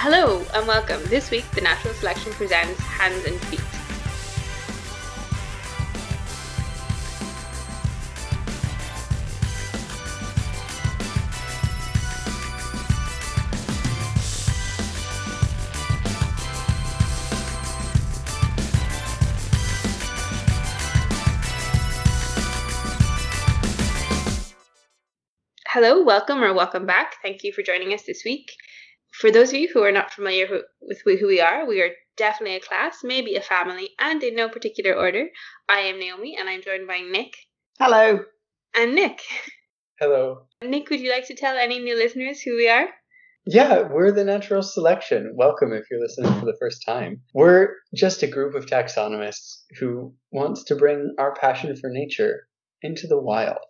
Hello and welcome. This week, the Natural Selection presents Hands and Feet. Hello, welcome or welcome back. Thank you for joining us this week. For those of you who are not familiar who, with who we are, we are definitely a class, maybe a family, and in no particular order. I am Naomi, and I'm joined by Nick. Hello. And Nick. Hello. Nick, would you like to tell any new listeners who we are? Yeah, we're the Natural Selection. Welcome if you're listening for the first time. We're just a group of taxonomists who wants to bring our passion for nature into the wild.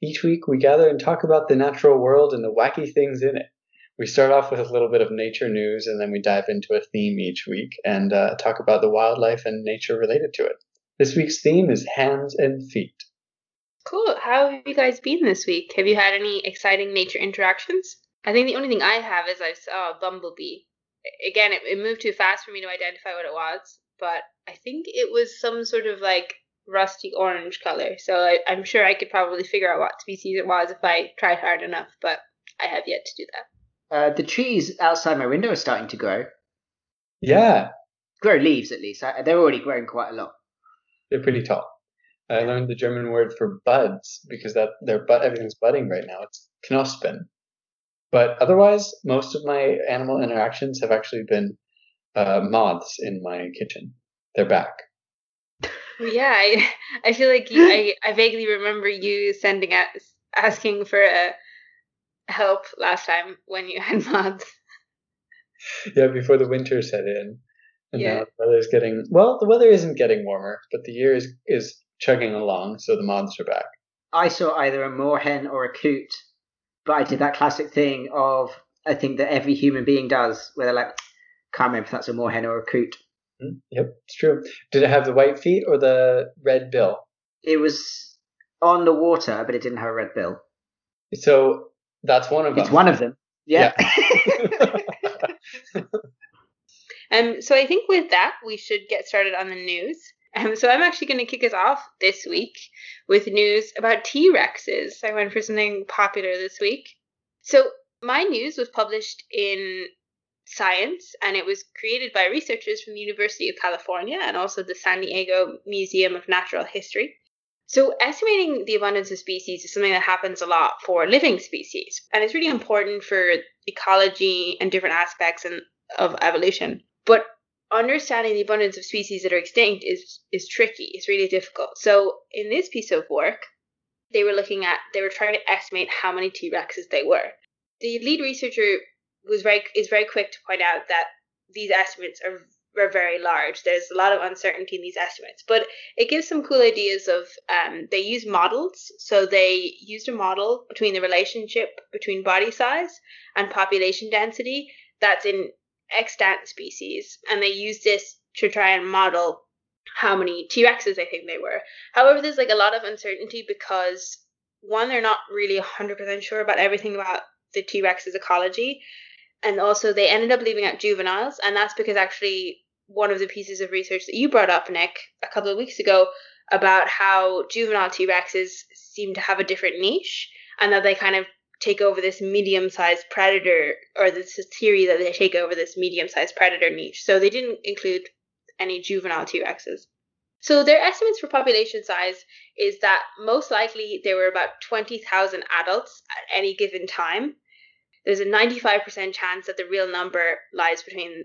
Each week we gather and talk about the natural world and the wacky things in it. We start off with a little bit of nature news and then we dive into a theme each week and uh, talk about the wildlife and nature related to it. This week's theme is hands and feet. Cool. How have you guys been this week? Have you had any exciting nature interactions? I think the only thing I have is I saw a bumblebee. Again, it, it moved too fast for me to identify what it was, but I think it was some sort of like rusty orange color. So I, I'm sure I could probably figure out what species it was if I tried hard enough, but I have yet to do that. Uh, the trees outside my window are starting to grow. Yeah, Grow leaves, at least. I, they're already growing quite a lot. they're pretty tall. I learned the German word for buds because that they're bud everything's budding right now. It's Knospen. But otherwise, most of my animal interactions have actually been uh, moths in my kitchen. They're back. Yeah, I, I feel like you, I, I vaguely remember you sending out asking for uh, help last time when you had moths. Yeah, before the winter set in. And Yeah. now the weather's getting well, the weather isn't getting warmer, but the year is, is chugging along, so the moths are back. I saw either a moorhen or a coot, but I did that classic thing of, I think that every human being does, where they're like, can't remember if that's a moorhen or a coot. Hmm, Yep, it's true. Did it have the white feet or the red bill? It was on the water, but it didn't have a red bill. So that's one of them. It's one of them. Yeah. Um, so I think with that, we should get started on the news. Um, so I'm actually going to kick us off this week with news about T Rexes. I went for something popular this week. So my news was published in Science, and it was created by researchers from the University of California and also the San Diego Museum of Natural History. So, estimating the abundance of species is something that happens a lot for living species, and it's really important for ecology and different aspects and, of evolution. But understanding the abundance of species that are extinct is is tricky. It's really difficult. So, in this piece of work, they were looking at they were trying to estimate how many T Rexes they were. The lead researcher was very is very quick to point out that these estimates are are very large. There's a lot of uncertainty in these estimates, but it gives some cool ideas of um, they use models. So they used a model between the relationship between body size and population density that's in extant species, and they used this to try and model how many T Rexes they think they were. However, there's like a lot of uncertainty because one, they're not really 100% sure about everything about the T Rex's ecology, and also they ended up leaving out juveniles, and that's because actually one of the pieces of research that you brought up, Nick, a couple of weeks ago about how juvenile T Rexes seem to have a different niche, and that they kind of take over this medium-sized predator, or this theory that they take over this medium-sized predator niche. So they didn't include any juvenile T Rexes. So their estimates for population size is that most likely there were about 20,000 adults at any given time. There's a 95% chance that the real number lies between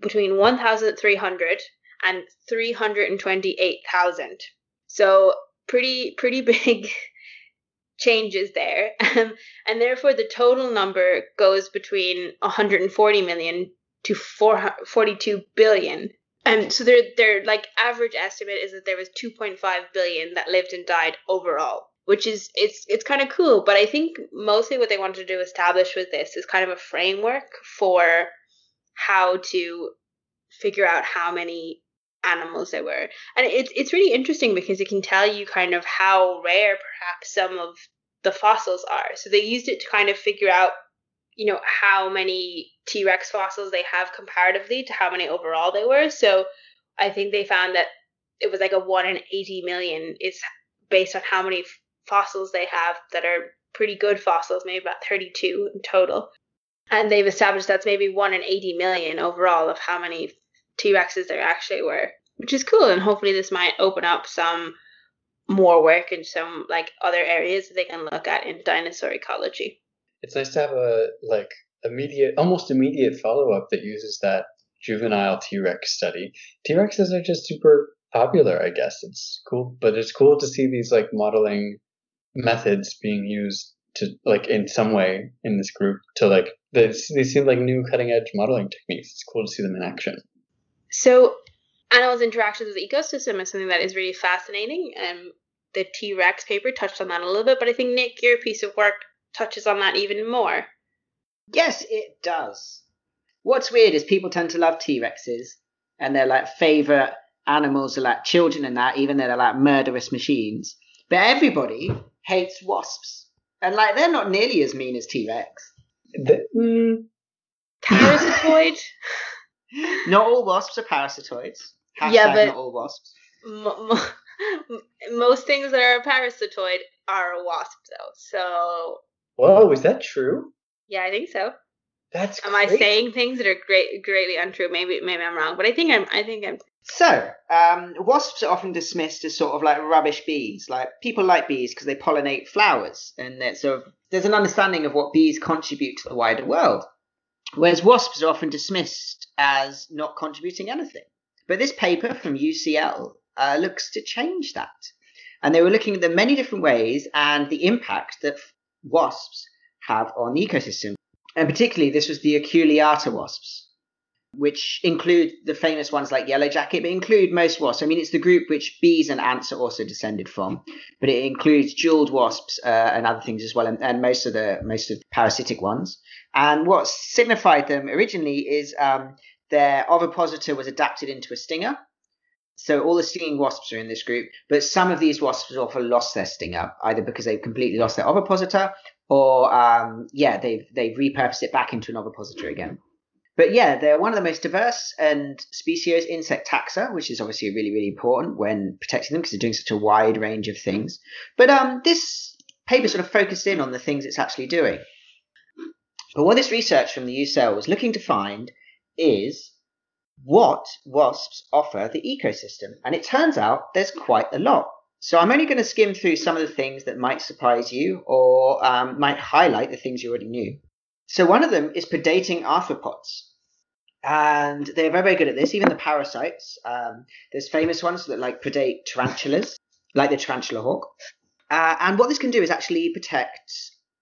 between 1,300 and 328,000. So pretty pretty big changes there, and therefore the total number goes between 140 million to 4, 42 billion. And so their their like average estimate is that there was 2.5 billion that lived and died overall, which is it's it's kind of cool. But I think mostly what they wanted to do establish with this is kind of a framework for how to figure out how many animals there were. And it's it's really interesting because it can tell you kind of how rare perhaps some of the fossils are. So they used it to kind of figure out, you know, how many T Rex fossils they have comparatively to how many overall they were. So I think they found that it was like a 1 in 80 million is based on how many fossils they have that are pretty good fossils, maybe about 32 in total. And they've established that's maybe 1 in 80 million overall of how many T Rexes there actually were, which is cool. And hopefully, this might open up some more work in some like other areas that they can look at in dinosaur ecology. It's nice to have a like immediate, almost immediate follow up that uses that juvenile T Rex study. T Rexes are just super popular, I guess. It's cool, but it's cool to see these like modeling methods being used to like in some way in this group to like they, they seem like new cutting edge modeling techniques. It's cool to see them in action. So animals' interactions with the ecosystem is something that is really fascinating. Um, the T Rex paper touched on that a little bit, but I think Nick, your piece of work touches on that even more. Yes, it does. What's weird is people tend to love T Rexes, and they're like favorite animals are like children and that, even though they're like murderous machines. But everybody hates wasps, and like they're not nearly as mean as T Rex. mm, Parasitoid. Not all wasps are parasitoids. Hashtag Yeah, but- not all wasps. mo- mo- most things that are a parasitoid are a wasp, though. So whoa, is that true? yeah, I think so. That's Am I saying things that are great, greatly untrue? Maybe, maybe I'm wrong, but I think I'm. I think I'm. So, um, wasps are often dismissed as sort of like rubbish bees. Like people like bees because they pollinate flowers, and sort of, there's an understanding of what bees contribute to the wider world. Whereas wasps are often dismissed as not contributing anything. But this paper from UCL uh, looks to change that, and they were looking at the many different ways and the impact that wasps have on the ecosystem. And particularly, this was the aculeata wasps which include the famous ones like Yellow Jacket, but include most wasps. I mean, it's the group which bees and ants are also descended from, but it includes jeweled wasps uh, and other things as well, and, and most of the most of the parasitic ones. And what signified them originally is um, their ovipositor was adapted into a stinger. So all the stinging wasps are in this group, but some of these wasps often lost their stinger, either because they've completely lost their ovipositor, or um, yeah, they've they've repurposed it back into an ovipositor again. But yeah, they're one of the most diverse and species insect taxa, which is obviously really, really important when protecting them because they're doing such a wide range of things. But um, this paper sort of focused in on the things it's actually doing. But what this research from the UCL was looking to find is what wasps offer the ecosystem. And it turns out there's quite a lot. So I'm only going to skim through some of the things that might surprise you or um, might highlight the things you already knew. So one of them is predating arthropods. And they're very, very good at this. Even the parasites. Um, there's famous ones that like predate tarantulas, like the tarantula hawk. Uh, and what this can do is actually protect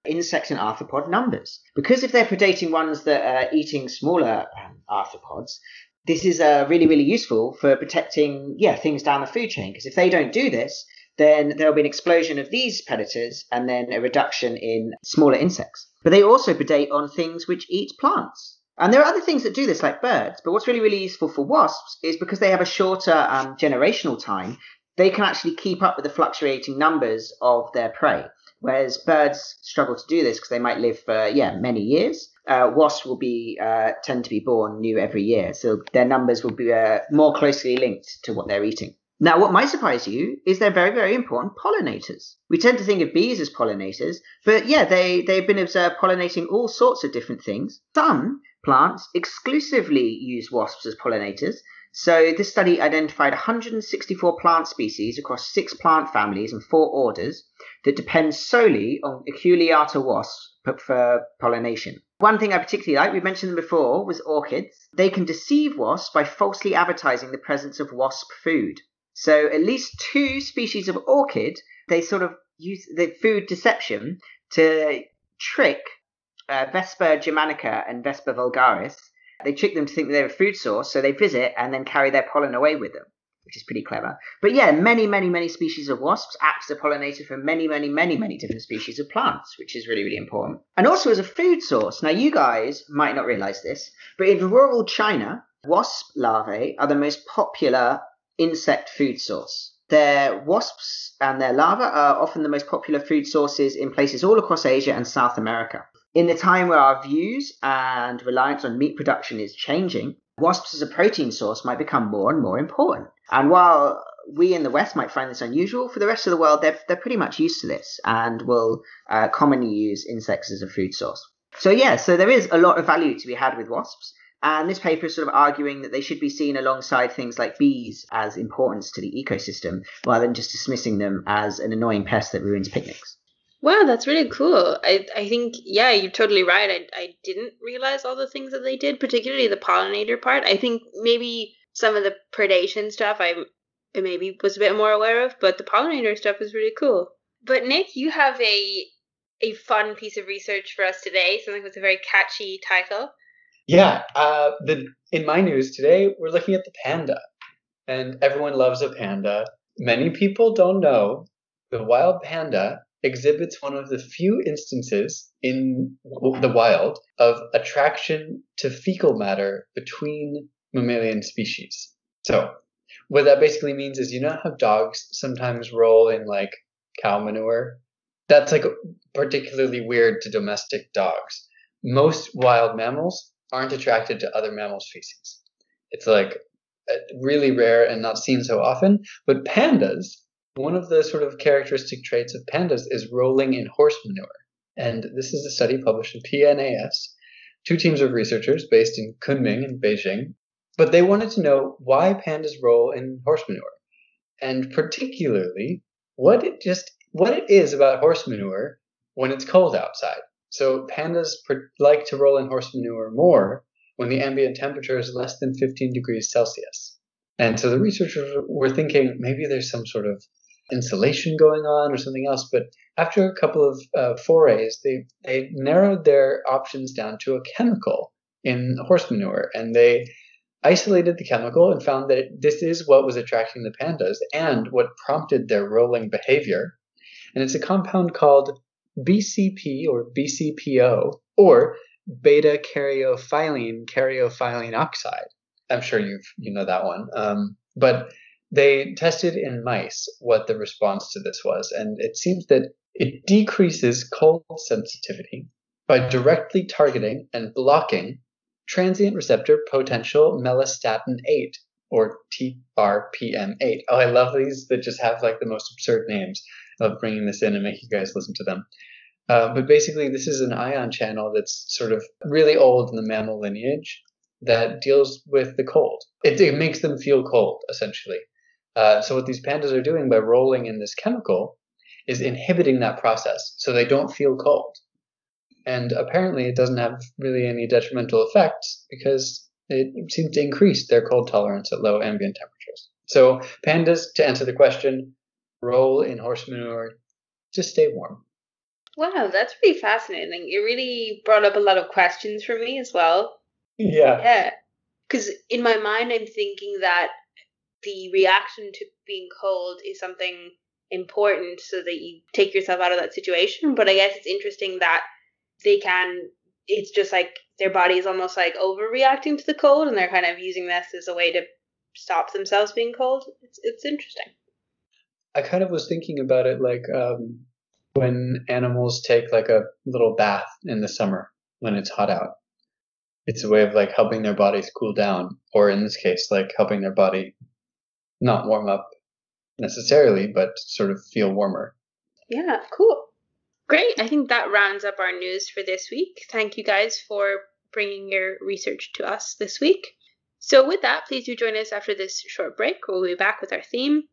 insect and arthropod numbers. Because if they're predating ones that are eating smaller um, arthropods, this is uh, really, really useful for protecting, yeah, things down the food chain. Because if they don't do this, then there'll be an explosion of these predators and then a reduction in smaller insects. But they also predate on things which eat plants. And there are other things that do this, like birds. But what's really, really useful for wasps is because they have a shorter um, generational time, they can actually keep up with the fluctuating numbers of their prey. Whereas birds struggle to do this because they might live for yeah many years. Uh, wasps will be uh, tend to be born new every year, so their numbers will be uh, more closely linked to what they're eating. Now, what might surprise you is they're very, very important pollinators. We tend to think of bees as pollinators, but yeah, they, they've been observed pollinating all sorts of different things. Some plants exclusively use wasps as pollinators. So this study identified 164 plant species across six plant families and four orders that depend solely on aculeata wasps for pollination. One thing I particularly like, we mentioned them before, was orchids. They can deceive wasps by falsely advertising the presence of wasp food. So at least two species of orchid, they sort of use the food deception to trick uh, Vespa germanica and Vespa vulgaris. They trick them to think that they're a food source, so they visit and then carry their pollen away with them, which is pretty clever. But yeah, many, many, many species of wasps act as a pollinator for many, many, many, many different species of plants, which is really, really important. And also as a food source. Now, you guys might not realize this, but in rural China, wasp larvae are the most popular insect food source. Their wasps and their larvae are often the most popular food sources in places all across Asia and South America. In the time where our views and reliance on meat production is changing, wasps as a protein source might become more and more important. And while we in the West might find this unusual, for the rest of the world, they're, they're pretty much used to this and will uh, commonly use insects as a food source. So, yeah, so there is a lot of value to be had with wasps. And this paper is sort of arguing that they should be seen alongside things like bees as importance to the ecosystem, rather than just dismissing them as an annoying pest that ruins picnics. Wow, that's really cool. I, I think, yeah, you're totally right. I, I didn't realize all the things that they did, particularly the pollinator part. I think maybe some of the predation stuff I maybe was a bit more aware of, but the pollinator stuff is really cool. But Nick, you have a a fun piece of research for us today, something with a very catchy title. Yeah, uh, the, in my news today, we're looking at the panda, and everyone loves a panda. Many people don't know the wild panda exhibits one of the few instances in the wild of attraction to fecal matter between mammalian species. So, what that basically means is you know how dogs sometimes roll in like cow manure? That's like particularly weird to domestic dogs. Most wild mammals aren't attracted to other mammal species. It's like uh, really rare and not seen so often. But pandas, one of the sort of characteristic traits of pandas is rolling in horse manure. And this is a study published in PNAS. Two teams of researchers based in Kunming and Beijing. But they wanted to know why pandas roll in horse manure. And particularly what it just what it is about horse manure when it's cold outside. So pandas like to roll in horse manure more when the ambient temperature is less than 15 degrees Celsius. And so the researchers were thinking maybe there's some sort of insulation going on or something else. But after a couple of uh, forays, they, they narrowed their options down to a chemical in horse manure. And they isolated the chemical and found that this is what was attracting the pandas and what prompted their rolling behavior. And it's a compound called BCP or BCPO or beta caryophyllene caryophyllene oxide. I'm sure you you know that one. Um, but they tested in mice what the response to this was, and it seems that it decreases cold sensitivity by directly targeting and blocking transient receptor potential melastatin 8 or TRPM8. Oh, I love these that just have like the most absurd names of bringing this in and making you guys listen to them. Uh, but basically, this is an ion channel that's sort of really old in the mammal lineage that deals with the cold. It, it makes them feel cold, essentially. Uh, so, what these pandas are doing by rolling in this chemical is inhibiting that process so they don't feel cold. And apparently, it doesn't have really any detrimental effects because it seems to increase their cold tolerance at low ambient temperatures. So, pandas, to answer the question, roll in horse manure to stay warm. Wow, that's really fascinating. It really brought up a lot of questions for me as well. Yeah. Yeah. Because in my mind, I'm thinking that the reaction to being cold is something important so that you take yourself out of that situation. But I guess it's interesting that they can, it's just like their body is almost like overreacting to the cold and they're kind of using this as a way to stop themselves being cold. It's, it's interesting. I kind of was thinking about it like um, when animals take like a little bath in the summer when it's hot out. It's a way of like helping their bodies cool down, or in this case, like helping their body not warm up necessarily, but sort of feel warmer. Yeah, cool. Great. I think that rounds up our news for this week. Thank you guys for bringing your research to us this week. So, with that, please do join us after this short break. We'll be back with our theme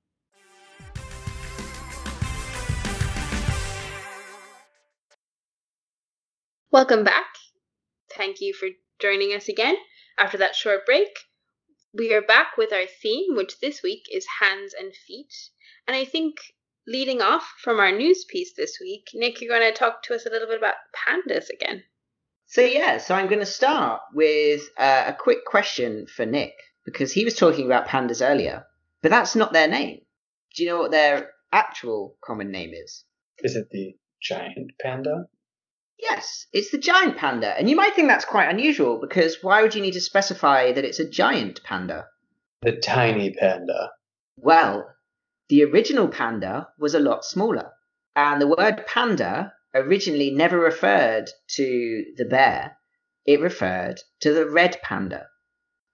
Welcome back. Thank you for joining us again after that short break. We are back with our theme, which this week is hands and feet. And I think leading off from our news piece this week, Nick, you're going to talk to us a little bit about pandas again. So, yeah, so I'm going to start with uh, a quick question for Nick, because he was talking about pandas earlier, but that's not their name. Do you know what their actual common name is? Is it the giant panda? Yes, it's the giant panda. And you might think that's quite unusual because why would you need to specify that it's a giant panda? The tiny panda. Well, the original panda was a lot smaller. And the word panda originally never referred to the bear, it referred to the red panda.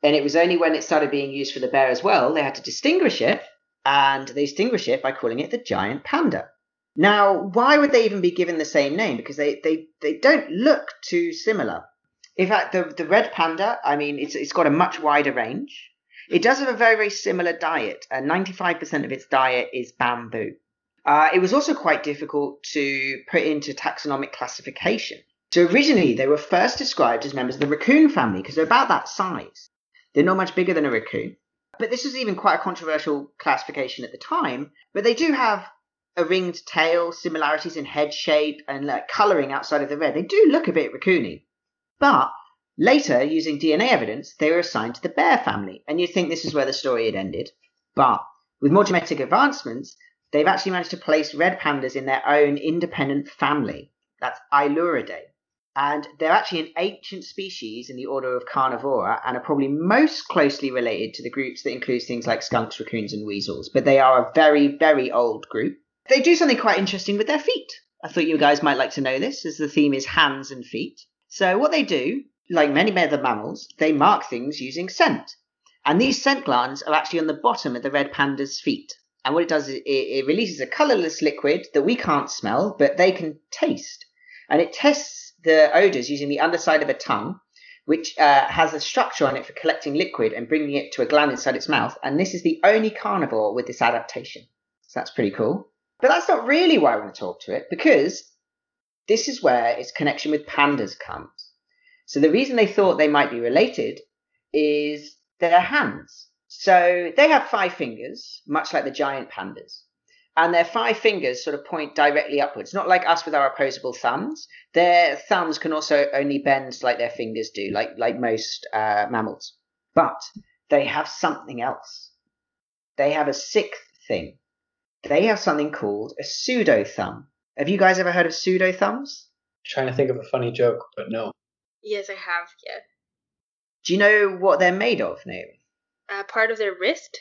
And it was only when it started being used for the bear as well, they had to distinguish it, and they distinguish it by calling it the giant panda. Now, why would they even be given the same name? Because they, they, they don't look too similar. In fact, the, the red panda, I mean, it's, it's got a much wider range. It does have a very, very similar diet. Uh, 95% of its diet is bamboo. Uh, it was also quite difficult to put into taxonomic classification. So originally, they were first described as members of the raccoon family because they're about that size. They're not much bigger than a raccoon. But this was even quite a controversial classification at the time. But they do have a ringed tail, similarities in head shape, and like colouring outside of the red. They do look a bit raccoony. But later, using DNA evidence, they were assigned to the bear family. And you'd think this is where the story had ended. But with more genetic advancements, they've actually managed to place red pandas in their own independent family. That's Ailuridae. And they're actually an ancient species in the order of Carnivora and are probably most closely related to the groups that include things like skunks, raccoons, and weasels. But they are a very, very old group. They do something quite interesting with their feet. I thought you guys might like to know this, as the theme is hands and feet. So, what they do, like many other mammals, they mark things using scent. And these scent glands are actually on the bottom of the red panda's feet. And what it does is it, releases a colorless liquid that we can't smell, but they can taste. And it tests the odors using the underside of a tongue, which uh, has a structure on it for collecting liquid and bringing it to a gland inside its mouth. And this is the only carnivore with this adaptation. So that's pretty cool. But that's not really why I want to talk to it, because this is where its connection with pandas comes. So the reason they thought they might be related is their hands. So they have five fingers, much like the giant pandas. And their five fingers sort of point directly upwards, not like us with our opposable thumbs. Their thumbs can also only bend like their fingers do, like, like most uh, mammals. But they have something else. They have a sixth thing they have something called a pseudo thumb. Have you guys ever heard of pseudo thumbs? Trying to think of a funny joke, but no. Yes, I have. Yeah. Do you know what they're made of, Naomi? Uh, part of their wrist.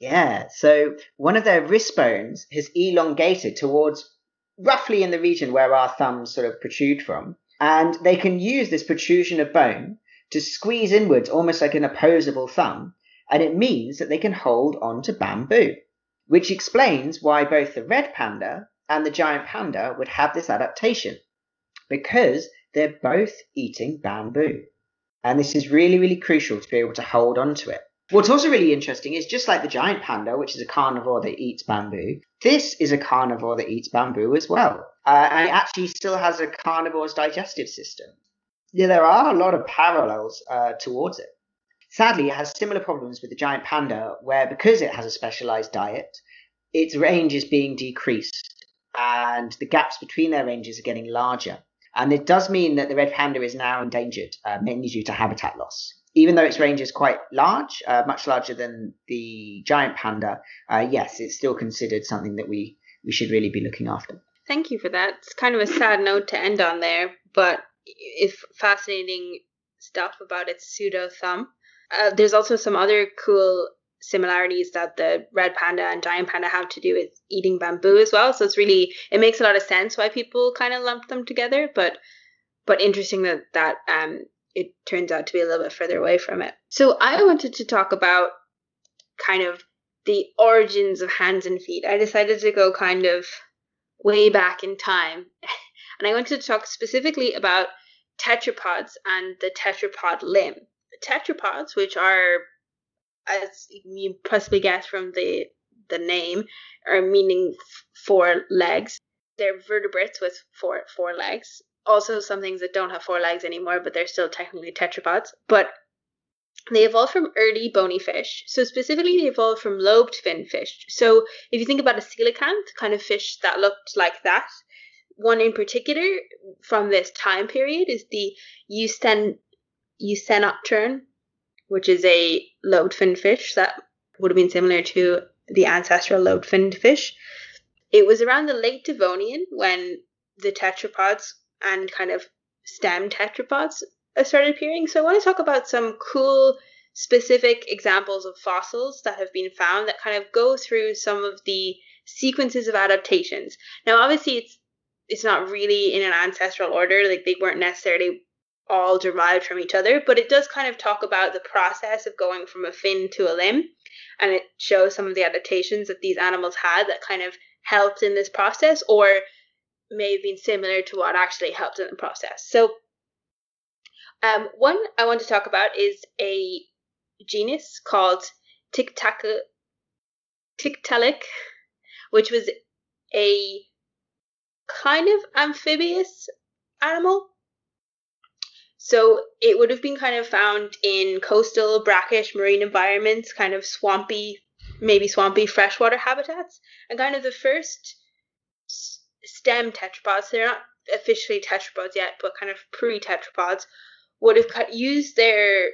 Yeah. So one of their wrist bones has elongated towards roughly in the region where our thumbs sort of protrude from, and they can use this protrusion of bone to squeeze inwards almost like an opposable thumb, and it means that they can hold on to bamboo which explains why both the red panda and the giant panda would have this adaptation because they're both eating bamboo. And this is really, really crucial to be able to hold on to it. What's also really interesting is just like the giant panda, which is a carnivore that eats bamboo, this is a carnivore that eats bamboo as well. Uh, and it actually still has a carnivore's digestive system. Yeah, there are a lot of parallels uh, towards it. Sadly, it has similar problems with the giant panda, where because it has a specialized diet, its range is being decreased and the gaps between their ranges are getting larger. And it does mean that the red panda is now endangered, uh, mainly due to habitat loss. Even though its range is quite large, uh, much larger than the giant panda, uh, yes, it's still considered something that we, we should really be looking after. Thank you for that. It's kind of a sad note to end on there, but if fascinating stuff about its pseudo thumb. Uh, there's also some other cool similarities that the red panda and giant panda have to do with eating bamboo as well. So it's really it makes a lot of sense why people kind of lump them together, but but interesting that that um it turns out to be a little bit further away from it. So I wanted to talk about kind of the origins of hands and feet. I decided to go kind of way back in time. And I wanted to talk specifically about tetrapods and the tetrapod limb tetrapods, which are, as you possibly guess from the the name, are meaning four legs. They're vertebrates with four four legs. Also, some things that don't have four legs anymore, but they're still technically tetrapods. But they evolved from early bony fish. So specifically, they evolved from lobed fin fish. So if you think about a coelacanth, kind of fish that looked like that, one in particular from this time period is the Eusten Eusthenopteron, which is a lobed fin fish that would have been similar to the ancestral lobed finned fish. It was around the late Devonian when the tetrapods and kind of stem tetrapods started appearing. So I want to talk about some cool specific examples of fossils that have been found that kind of go through some of the sequences of adaptations. Now, obviously, it's it's not really in an ancestral order. Like they weren't necessarily all derived from each other, but it does kind of talk about the process of going from a fin to a limb, and it shows some of the adaptations that these animals had that kind of helped in this process, or may have been similar to what actually helped in the process. So, um, one I want to talk about is a genus called Tiktaalik, which was a kind of amphibious animal. So it would have been kind of found in coastal, brackish marine environments, kind of swampy, maybe swampy freshwater habitats, and kind of the first stem tetrapods. They're not officially tetrapods yet, but kind of pre-tetrapods would have used their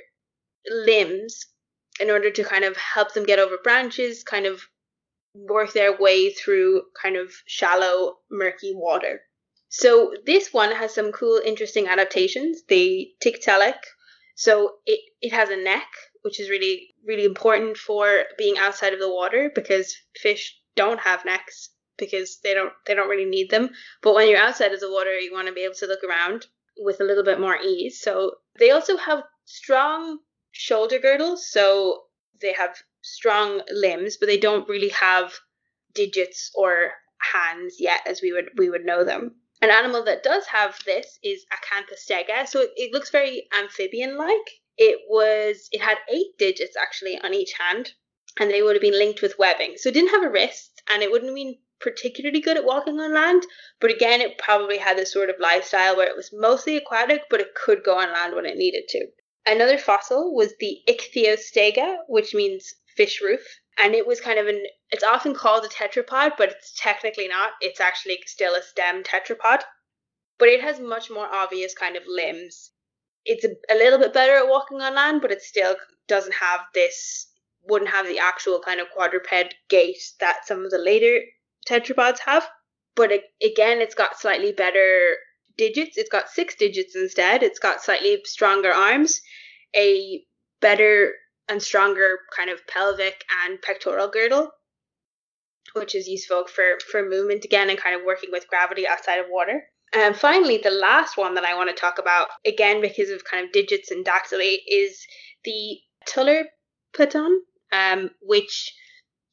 limbs in order to kind of help them get over branches, kind of work their way through kind of shallow, murky water. So this one has some cool, interesting adaptations. The Tiktaalik, so it, it has a neck, which is really, really important for being outside of the water because fish don't have necks because they don't they don't really need them. But when you're outside of the water, you want to be able to look around with a little bit more ease. So they also have strong shoulder girdles, so they have strong limbs, but they don't really have digits or hands yet as we would we would know them. An animal that does have this is Acanthus Acanthostega, so it, it looks very amphibian like. It was it had eight digits actually on each hand, and they would have been linked with webbing. So it didn't have a wrist, and it wouldn't have been particularly good at walking on land, but again, it probably had this sort of lifestyle where it was mostly aquatic, but it could go on land when it needed to. Another fossil was the Ichthyostega, which means fish roof, and it was kind of an it's often called a tetrapod, but it's technically not. It's actually still a stem tetrapod, but it has much more obvious kind of limbs. It's a, a little bit better at walking on land, but it still doesn't have this wouldn't have the actual kind of quadruped gait that some of the later tetrapods have. But it, again, it's got slightly better digits. It's got six digits instead. It's got slightly stronger arms, a better and stronger kind of pelvic and pectoral girdle, which is useful for, for movement again and kind of working with gravity outside of water. And finally, the last one that I want to talk about, again because of kind of digits and dactyly, is the Tulerpeton, um, which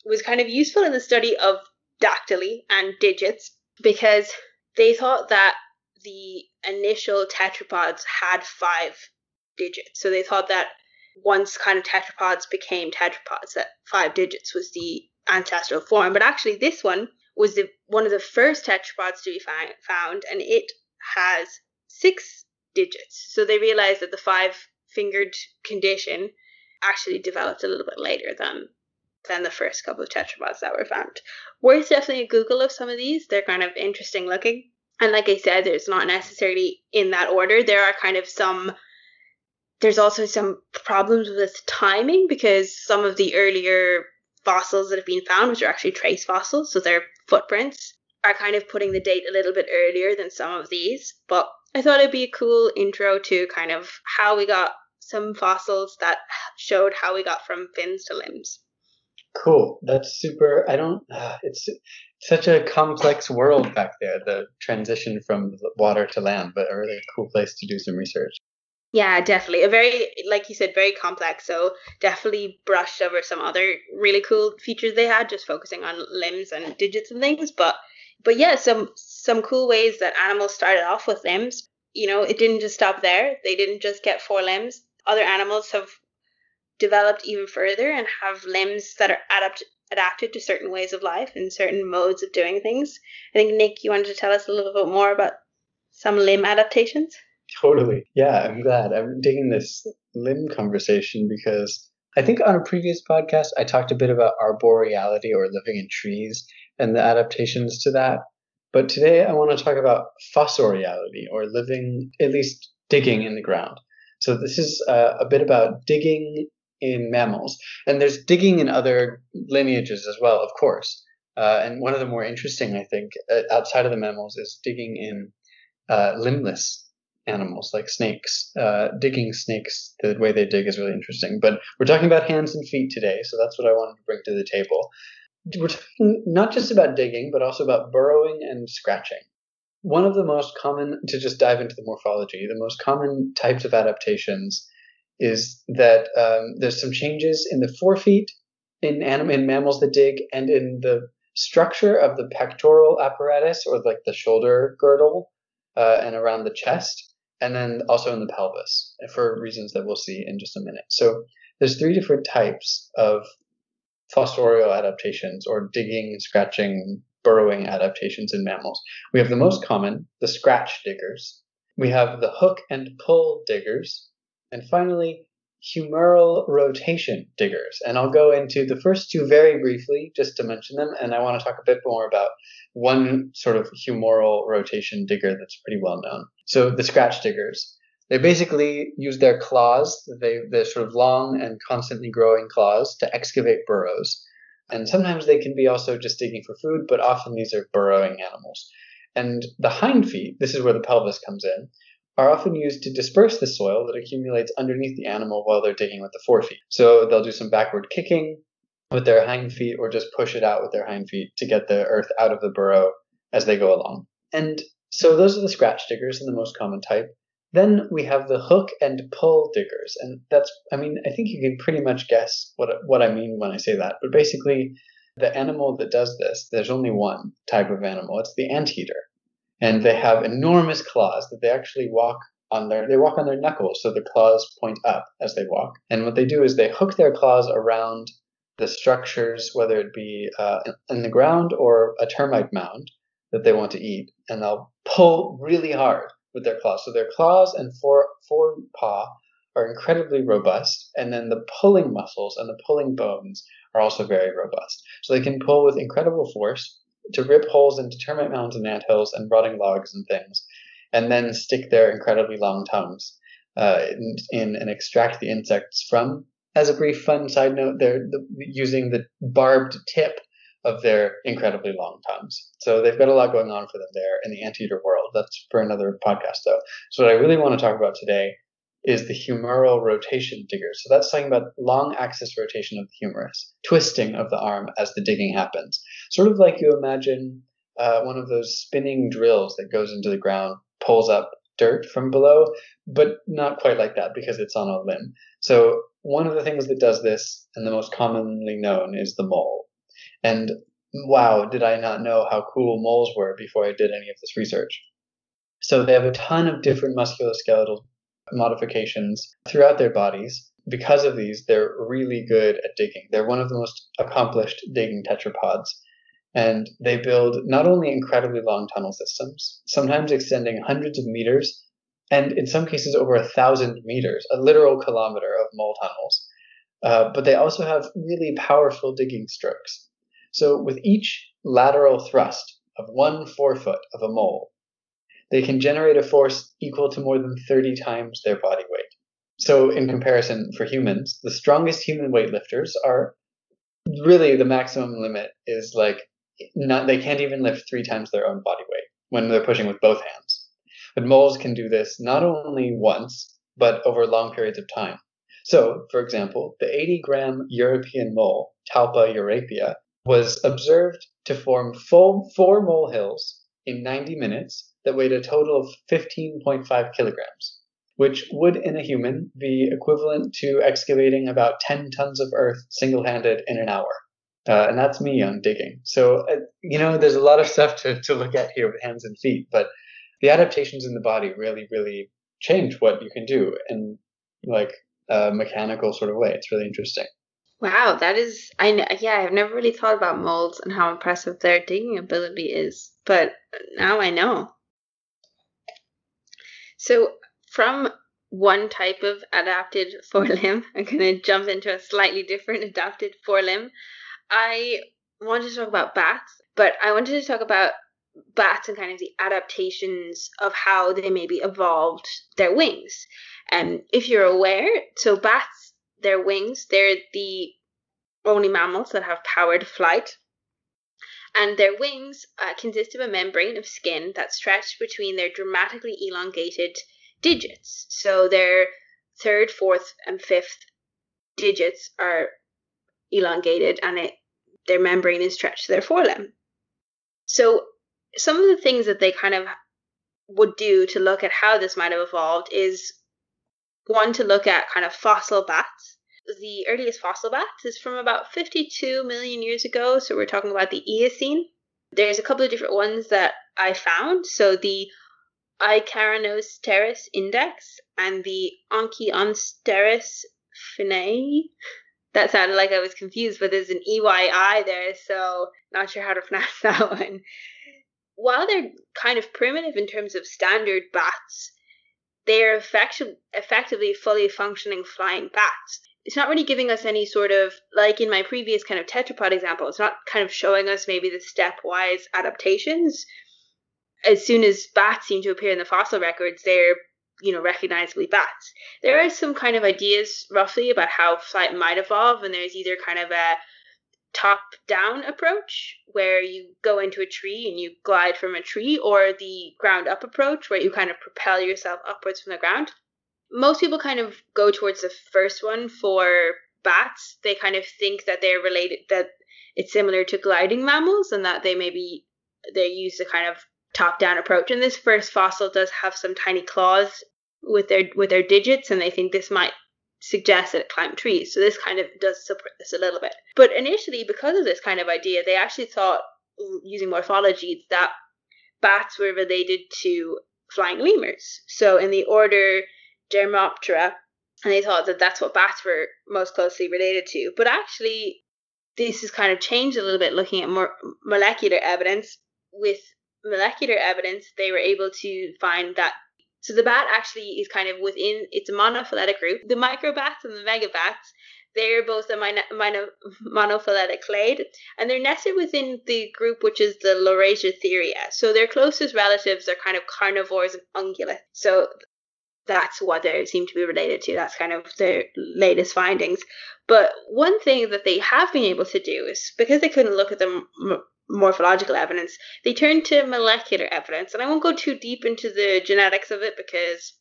was kind of useful in the study of dactyly and digits because they thought that the initial tetrapods had five digits. So they thought that once kind of tetrapods became tetrapods, that five digits was the ancestral form. But actually, this one was the one of the first tetrapods to be fi- found, and it has six digits. So they realized that the five fingered condition actually developed a little bit later than than the first couple of tetrapods that were found. Worth definitely a Google of some of these. They're kind of interesting looking. And like I said, there's not necessarily in that order. There are kind of some there's also some problems with timing because some of the earlier fossils that have been found, which are actually trace fossils, so they're footprints, are kind of putting the date a little bit earlier than some of these. But I thought it'd be a cool intro to kind of how we got some fossils that showed how we got from fins to limbs. Cool. That's super. I don't. Uh, it's such a complex world back there. The transition from water to land, but a really cool place to do some research. Yeah, definitely. A very, like you said, very complex. So definitely brushed over some other really cool features they had, just focusing on limbs and digits and things. But, but yeah, some some cool ways that animals started off with limbs. You know, it didn't just stop there. They didn't just get four limbs. Other animals have developed even further and have limbs that are adapt- adapted to certain ways of life and certain modes of doing things. I think, Nick, you wanted to tell us a little bit more about some limb adaptations? Totally. Yeah, I'm glad. I'm digging this limb conversation because I think on a previous podcast, I talked a bit about arboreality or living in trees and the adaptations to that. But today I want to talk about fossoriality or living, at least digging in the ground. So this is uh, a bit about digging in mammals. And there's digging in other lineages as well, of course. Uh, and one of the more interesting, I think, uh, outside of the mammals is digging in uh, limbless animals like snakes. Uh, digging snakes, the way they dig is really interesting. But we're talking about hands and feet today, so that's what I wanted to bring to the table. We're talking not just about digging, but also about burrowing and scratching. one of the most common, to just dive into the morphology, the most common types of adaptations is that um, there's some changes in the forefeet in anim- in mammals that dig and in the structure of the pectoral apparatus or like the shoulder girdle uh, and around the chest and then also in the pelvis for reasons that we'll see in just a minute. So there's three different types of fossorial adaptations or digging scratching burrowing adaptations in mammals. We have the most common the scratch diggers. We have the hook and pull diggers. And finally humeral rotation diggers. And I'll go into the first two very briefly just to mention them. And I want to talk a bit more about one sort of humeral rotation digger that's pretty well known. So the scratch diggers. They basically use their claws, they, they're sort of long and constantly growing claws, to excavate burrows. And sometimes they can be also just digging for food, but often these are burrowing animals. And the hind feet, this is where the pelvis comes in, are often used to disperse the soil that accumulates underneath the animal while they're digging with the forefeet. So they'll do some backward kicking with their hind feet or just push it out with their hind feet to get the earth out of the burrow as they go along. And so those are the scratch diggers and the most common type. Then we have the hook and pull diggers. And that's, I mean, I think you can pretty much guess what, what I mean when I say that. But basically, the animal that does this, there's only one type of animal. It's the anteater and they have enormous claws that they actually walk on their they walk on their knuckles so the claws point up as they walk. And what they do is they hook their claws around the structures whether it be uh, in the ground or a termite mound that they want to eat and they'll pull really hard with their claws. So their claws and fore, fore paw are incredibly robust and then the pulling muscles and the pulling bones are also very robust. So they can pull with incredible force to rip holes into termite mounds and ant hills and rotting logs and things, and then stick their incredibly long tongues uh, in, in, and extract the insects from. As a brief fun side note, they're the, using the barbed tip of their incredibly long tongues. So they've got a lot going on for them there in the anteater world. That's for another podcast, though. So what I really want to talk about today is the humeral rotation digger. So that's talking about long axis rotation of the humerus, twisting of the arm as the digging happens. Sort of like you imagine uh, one of those spinning drills that goes into the ground, pulls up dirt from below, but not quite like that because it's on a limb. So one of the things that does this, and the most commonly known, is the mole. And wow, did I not know how cool moles were before I did any of this research. So they have a ton of different musculoskeletal modifications throughout their bodies. Because of these, they're really good at digging. They're one of the most accomplished digging tetrapods. And they build not only incredibly long tunnel systems, sometimes extending hundreds of meters, and in some cases over a thousand meters, a literal kilometer of mole tunnels. Uh, but they also have really powerful digging strokes. So with each lateral thrust of one forefoot of a mole, they can generate a force equal to more than 30 times their body weight. So, in comparison, for humans, the strongest human weightlifters are really the maximum limit is like not they can't even lift three times their own body weight when they're pushing with both hands. But moles can do this not only once, but over long periods of time. So, for example, the 80 gram European mole, Talpa europaea, was observed to form full four mole hills in 90 minutes that weighed a total of 15.5 kilograms, which would in a human be equivalent to excavating about 10 tons of earth single handed in an hour. Uh, and that's me on digging. So, uh, you know, there's a lot of stuff to, to look at here with hands and feet, but the adaptations in the body really, really change what you can do in like a mechanical sort of way. It's really interesting. Wow, that is I yeah, I've never really thought about molds and how impressive their digging ability is, but now I know. So, from one type of adapted forelimb, I'm going to jump into a slightly different adapted forelimb. I wanted to talk about bats, but I wanted to talk about bats and kind of the adaptations of how they maybe evolved their wings. And um, if you're aware, so bats, their wings, they're the only mammals that have powered flight and their wings uh, consist of a membrane of skin that stretched between their dramatically elongated digits. So their third, fourth, and fifth digits are elongated, and it, their membrane is stretched to their forelimb. So some of the things that they kind of would do to look at how this might have evolved is one to look at kind of fossil bats. The earliest fossil bats is from about 52 million years ago, so we're talking about the Eocene. There's a couple of different ones that I found. So the Icaronycteris index and the Onychonycteris finnae. That sounded like I was confused, but there's an EYI there, so not sure how to pronounce that one. While they're kind of primitive in terms of standard bats, they're effect- effectively fully functioning flying bats. It's not really giving us any sort of, like in my previous kind of tetrapod example, it's not kind of showing us maybe the stepwise adaptations. As soon as bats seem to appear in the fossil records, they're you know, recognizably bats. There are some kind of ideas roughly about how flight might evolve, and there's either kind of a top down approach where you go into a tree and you glide from a tree, or the ground up approach where you kind of propel yourself upwards from the ground. Most people kind of go towards the first one for bats. They kind of think that they're related, that it's similar to gliding mammals, and that they maybe they use the kind of top down approach. And this first fossil does have some tiny claws with their with their digits, and they think this might suggest that it climbed trees. So this kind of does support this a little bit. But initially, because of this kind of idea, they actually thought using morphology that bats were related to flying lemurs. So in the order Dermoptera, and they thought that that's what bats were most closely related to. But actually, this has kind of changed a little bit looking at more molecular evidence with molecular evidence, they were able to find that. So the bat actually is kind of within, it's a monophyletic group. The microbats and the megabats, they're both a mono, mono, monophyletic clade, and they're nested within the group which is the Laurasiatheria. So their closest relatives are kind of carnivores and ungulates. So that's what they seem to be related to. That's kind of their latest findings. But one thing that they have been able to do is because they couldn't look at them morphological evidence, they turned to molecular evidence. And I won't go too deep into the genetics of it because,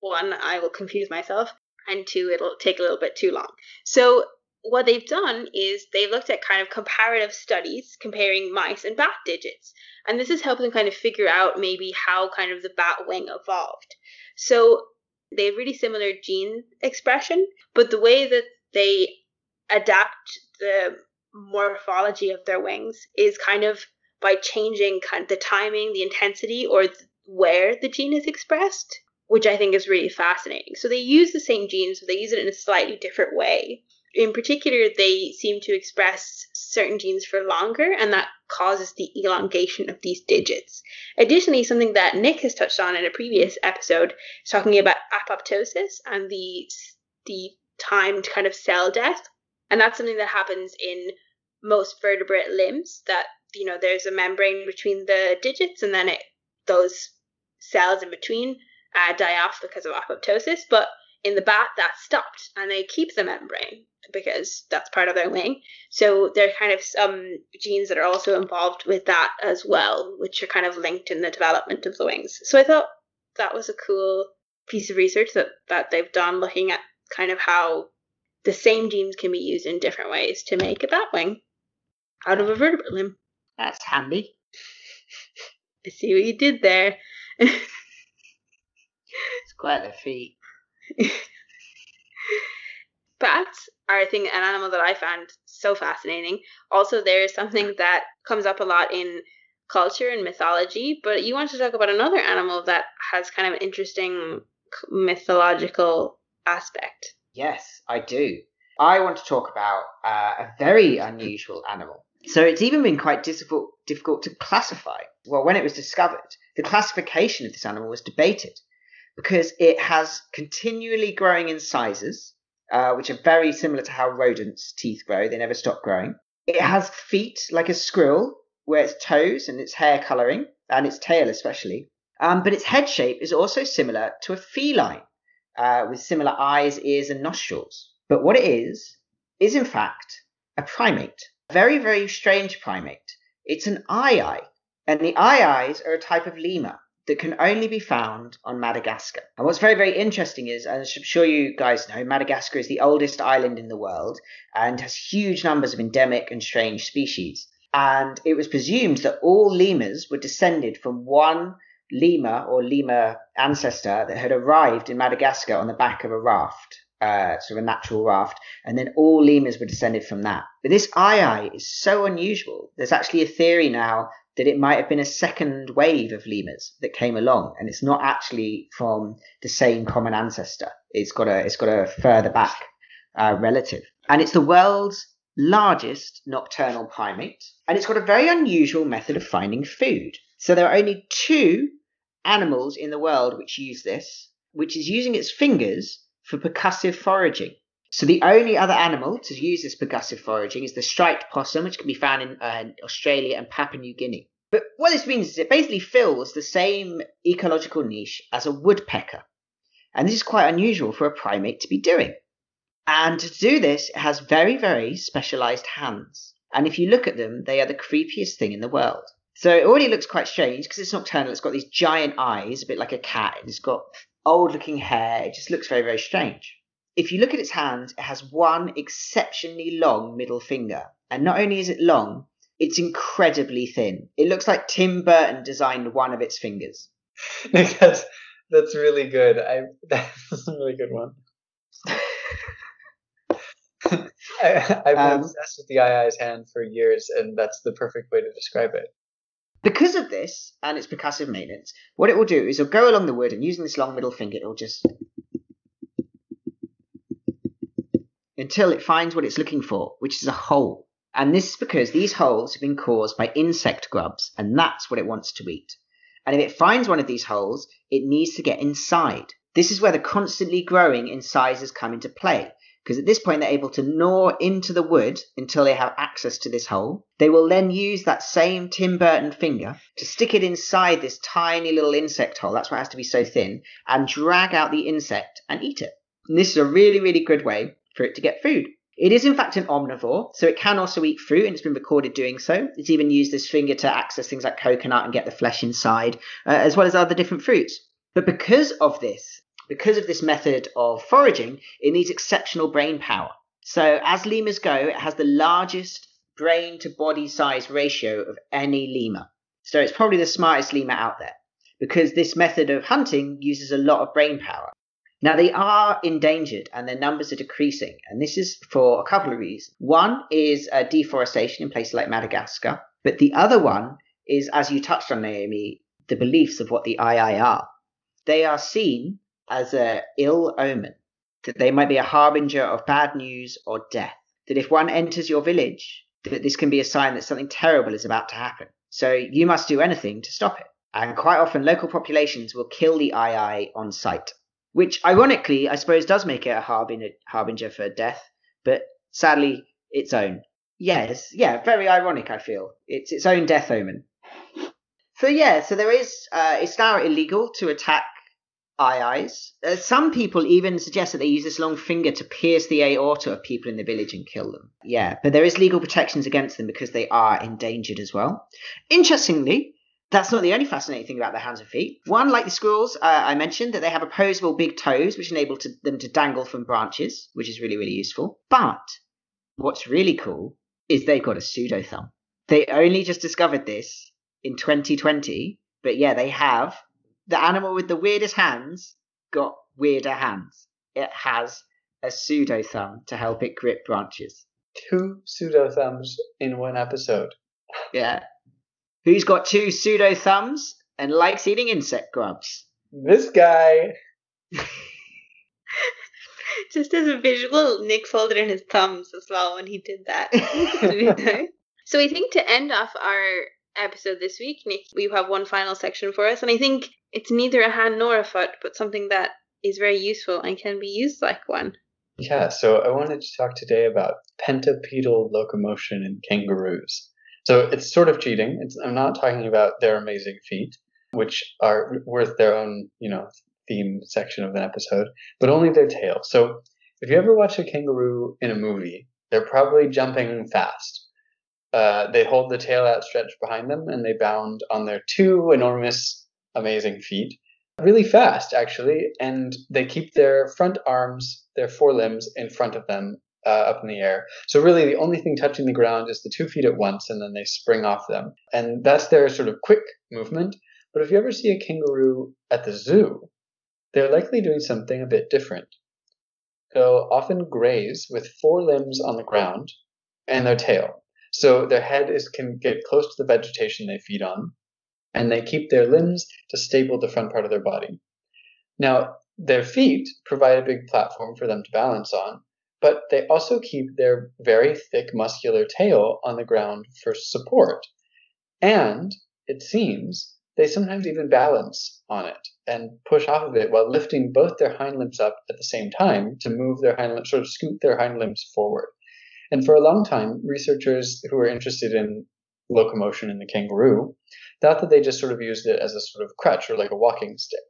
one, I will confuse myself, and two, it'll take a little bit too long. So, what they've done is they've looked at kind of comparative studies comparing mice and bat digits. And this has helped them kind of figure out maybe how kind of the bat wing evolved. So, they have really similar gene expression, but the way that they adapt the morphology of their wings is kind of by changing kind of the timing, the intensity, or where the gene is expressed, which I think is really fascinating. So they use the same genes, but they use it in a slightly different way. In particular, they seem to express certain genes for longer, and that causes the elongation of these digits. Additionally, something that Nick has touched on in a previous episode is talking about apoptosis and the the timed kind of cell death and that's something that happens in most vertebrate limbs that you know there's a membrane between the digits and then it those cells in between uh, die off because of apoptosis but in the bat that's stopped and they keep the membrane because that's part of their wing so there are kind of some genes that are also involved with that as well which are kind of linked in the development of the wings so i thought that was a cool piece of research that that they've done looking at kind of how the same genes can be used in different ways to make a bat wing out of a vertebrate limb. That's handy. I see what you did there. it's quite a feat. Bats are a thing, an animal that I found so fascinating. Also, there is something that comes up a lot in culture and mythology, but you want to talk about another animal that has kind of an interesting mythological aspect. Yes, I do. I want to talk about uh, a very unusual animal. So it's even been quite difficult difficult to classify. Well, when it was discovered, the classification of this animal was debated because it has continually growing incisors, uh, which are very similar to how rodents' teeth grow. They never stop growing. It has feet like a squirrel, where its toes and its hair coloring, and its tail especially. Um, but its head shape is also similar to a feline uh, with similar eyes, ears, and nostrils. But what it is, is in fact a primate. A very, very strange primate. It's an aye and the aye are a type of lemur that can only be found on Madagascar. And what's very, very interesting is, as I'm sure you guys know, Madagascar is the oldest island in the world and has huge numbers of endemic and strange species. And it was presumed that all lemurs were descended from one lemur or lemur ancestor that had arrived in Madagascar on the back of a raft, uh, sort of a natural raft, and then all lemurs were descended from that. But this eye is so unusual. There's actually a theory now that it might have been a second wave of lemurs that came along, and it's not actually from the same common ancestor. It's got a it's got a further back uh, relative, and it's the world's largest nocturnal primate, and it's got a very unusual method of finding food. So there are only two animals in the world which use this, which is using its fingers for percussive foraging. So the only other animal to use this percussive foraging is the striped possum, which can be found in uh, Australia and Papua New Guinea. But what this means is it basically fills the same ecological niche as a woodpecker. And this is quite unusual for a primate to be doing. And to do this, it has very, very specialized hands. And if you look at them, they are the creepiest thing in the world. So it already looks quite strange because it's nocturnal. It's got these giant eyes, a bit like a cat. It's got old looking hair. It just looks very, very strange. If you look at its hands, it has one exceptionally long middle finger. And not only is it long, it's incredibly thin. It looks like Tim Burton designed one of its fingers. that's, that's really good. I, that's a really good one. I, have been um, obsessed with the aye-aye's hand for years, and that's the perfect way to describe it. Because of this and its percussive maintenance, what it will do is it'll go along the wood and using this long middle finger, it'll just until it finds what it's looking for, which is a hole. And this is because these holes have been caused by insect grubs, and that's what it wants to eat. And if it finds one of these holes, it needs to get inside. This is where the constantly growing incisors come into play, because at this point they're able to gnaw into the wood until they have access to this hole. They will then use that same Tim Burton finger to stick it inside this tiny little insect hole, that's why it has to be so thin, and drag out the insect and eat it. And this is a really, really good way for it to get food. It is in fact an omnivore, so it can also eat fruit, and it's been recorded doing so. It's even used this finger to access things like coconut and get the flesh inside, uh, as well as other different fruits. But because of this, because of this method of foraging, it needs exceptional brain power. So as lemurs go, it has the largest brain to body size ratio of any lemur. So it's probably the smartest lemur out there because this method of hunting uses a lot of brain power. Now they are endangered and their numbers are decreasing, and this is for a couple of reasons. One is uh, deforestation in places like Madagascar, but the other one is, as you touched on, Naomi, the beliefs of what the aye-aye are. They are seen as a ill omen, that they might be a harbinger of bad news or death. That if one enters your village, that this can be a sign that something terrible is about to happen. So you must do anything to stop it. And quite often, local populations will kill the aye-aye on sight, which ironically, I suppose, does make it a harbinger, for death, but sadly, its own. Yes, yeah, very ironic, I feel. It's its own death omen. So yeah, so there is, uh, it's now illegal to attack aye-ayes. Uh, some people even suggest that they use this long finger to pierce the aorta of people in the village and kill them. Yeah, but there is legal protections against them because they are endangered as well. Interestingly, that's not the only fascinating thing about their hands and feet. One, like the squirrels, uh, I mentioned that they have opposable big toes, which enable to, them to dangle from branches, which is really, really useful. But what's really cool is they've got a pseudo thumb. They only just discovered this in 2020, but yeah, they have the animal with the weirdest hands got weirder hands. It has a pseudo thumb to help it grip branches. Two pseudo thumbs in one episode. Yeah. Who's got two pseudo thumbs and likes eating insect grubs? This guy. Just as a visual, Nick folded in his thumbs as well when he did that. so I think to end off our episode this week, Nick, we have one final section for us, and I think it's neither a hand nor a foot, but something that is very useful and can be used like one. Yeah, so I wanted to talk today about pentapedal locomotion in kangaroos. So it's sort of cheating. It's, I'm not talking about their amazing feet, which are worth their own, you know, theme section of an episode, but only their tail. So if you ever watch a kangaroo in a movie, they're probably jumping fast. Uh, they hold the tail outstretched behind them and they bound on their two enormous, amazing feet really fast, actually. And they keep their front arms, their forelimbs, in front of them uh, up in the air. So really, the only thing touching the ground is the two feet at once, and then they spring off them. And that's their sort of quick movement. But if you ever see a kangaroo at the zoo, they're likely doing something a bit different. They'll often graze with four limbs on the ground and their tail. So their head is can get close to the vegetation they feed on, and they keep their limbs to stable the front part of their body. Now, their feet provide a big platform for them to balance on, but they also keep their very thick muscular tail on the ground for support. And it seems they sometimes even balance on it and push off of it while lifting both their hind limbs up at the same time to move their hind limbs, sort of scoot their hind limbs forward. And for a long time, researchers who were interested in locomotion in the kangaroo thought that they just sort of used it as a sort of crutch or like a walking stick.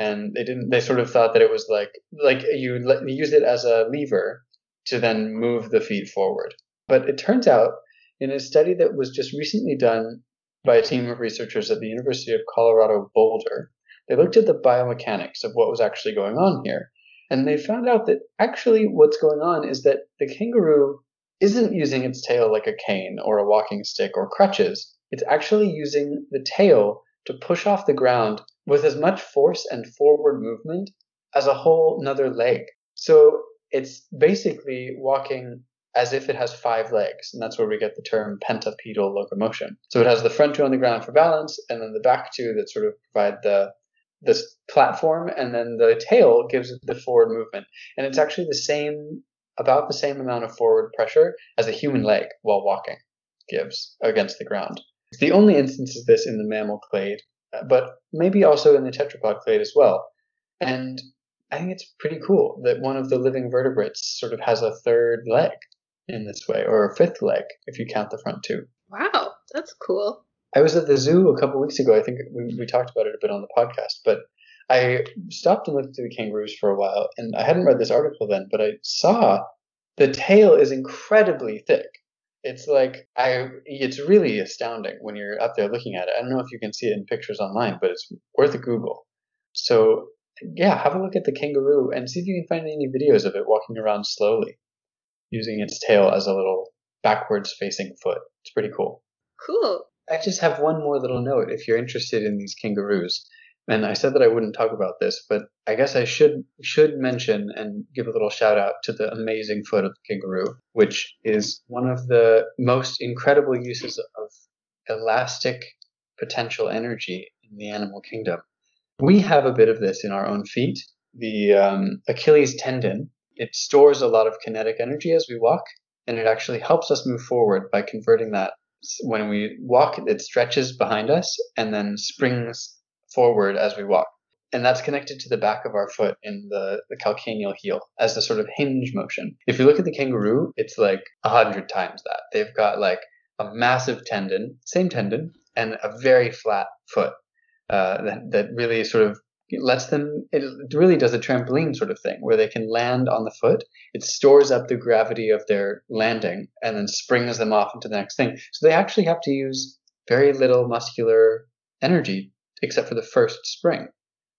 And they didn't. They sort of thought that it was like like you, you use it as a lever to then move the feet forward. But it turns out in a study that was just recently done by a team of researchers at the University of Colorado Boulder, they looked at the biomechanics of what was actually going on here. And they found out that actually what's going on is that the kangaroo isn't using its tail like a cane or a walking stick or crutches. It's actually using the tail to push off the ground with as much force and forward movement as a whole another leg. So it's basically walking as if it has five legs, and that's where we get the term pentapedal locomotion. So it has the front two on the ground for balance, and then the back two that sort of provide the this platform, and then the tail gives it the forward movement. And it's actually the same, about the same amount of forward pressure as a human leg while walking gives against the ground. The only instance of this in the mammal clade, Uh, but maybe also in the tetrapod clade as well. And I think it's pretty cool that one of the living vertebrates sort of has a third leg in this way, or a fifth leg if you count the front two. Wow, that's cool. I was at the zoo a couple weeks ago. I think we, we talked about it a bit on the podcast, but I stopped and looked at the kangaroos for a while, and I hadn't read this article then, but I saw the tail is incredibly thick. It's like I, it's really astounding when you're up there looking at it. I don't know if you can see it in pictures online, but it's worth a Google. So yeah, have a look at the kangaroo and see if you can find any videos of it walking around slowly, using its tail as a little backwards facing foot. It's pretty cool. Cool. I just have one more little note if you're interested in these kangaroos. And I said that I wouldn't talk about this, but I guess I should should mention and give a little shout out to the amazing foot of the kangaroo, which is one of the most incredible uses of elastic potential energy in the animal kingdom. We have a bit of this in our own feet. The um, Achilles tendon, it stores a lot of kinetic energy as we walk, and it actually helps us move forward by converting that. When we walk, it stretches behind us and then springs forward as we walk. And that's connected to the back of our foot in the, the calcaneal heel as the sort of hinge motion. If you look at the kangaroo, it's like a hundred times that. They've got like a massive tendon, same tendon, and a very flat foot uh, that, that really sort of lets them it really does a trampoline sort of thing where they can land on the foot it stores up the gravity of their landing and then springs them off into the next thing so they actually have to use very little muscular energy except for the first spring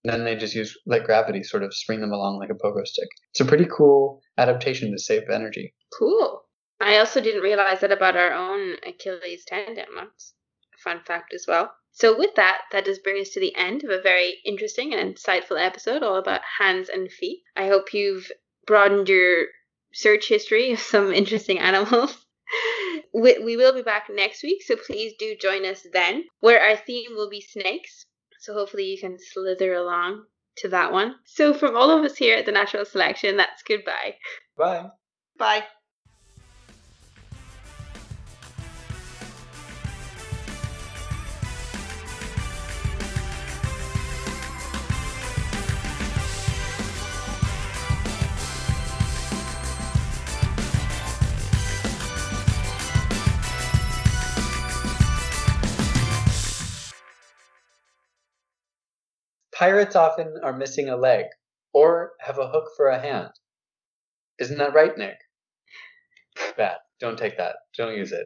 and then they just use like gravity sort of spring them along like a pogo stick it's a pretty cool adaptation to save energy Cool. I also didn't realize that about our own Achilles tendon. That's a fun fact as well. So, with that, that does bring us to the end of a very interesting and insightful episode all about hands and feet. I hope you've broadened your search history of some interesting animals. we, we will be back next week, so please do join us then, where our theme will be snakes. So, hopefully, you can slither along to that one. So, from all of us here at the Natural Selection, that's goodbye. bye Bye. Pirates often are missing a leg or have a hook for a hand. Isn't that right nick? Bad. Don't take that. Don't use it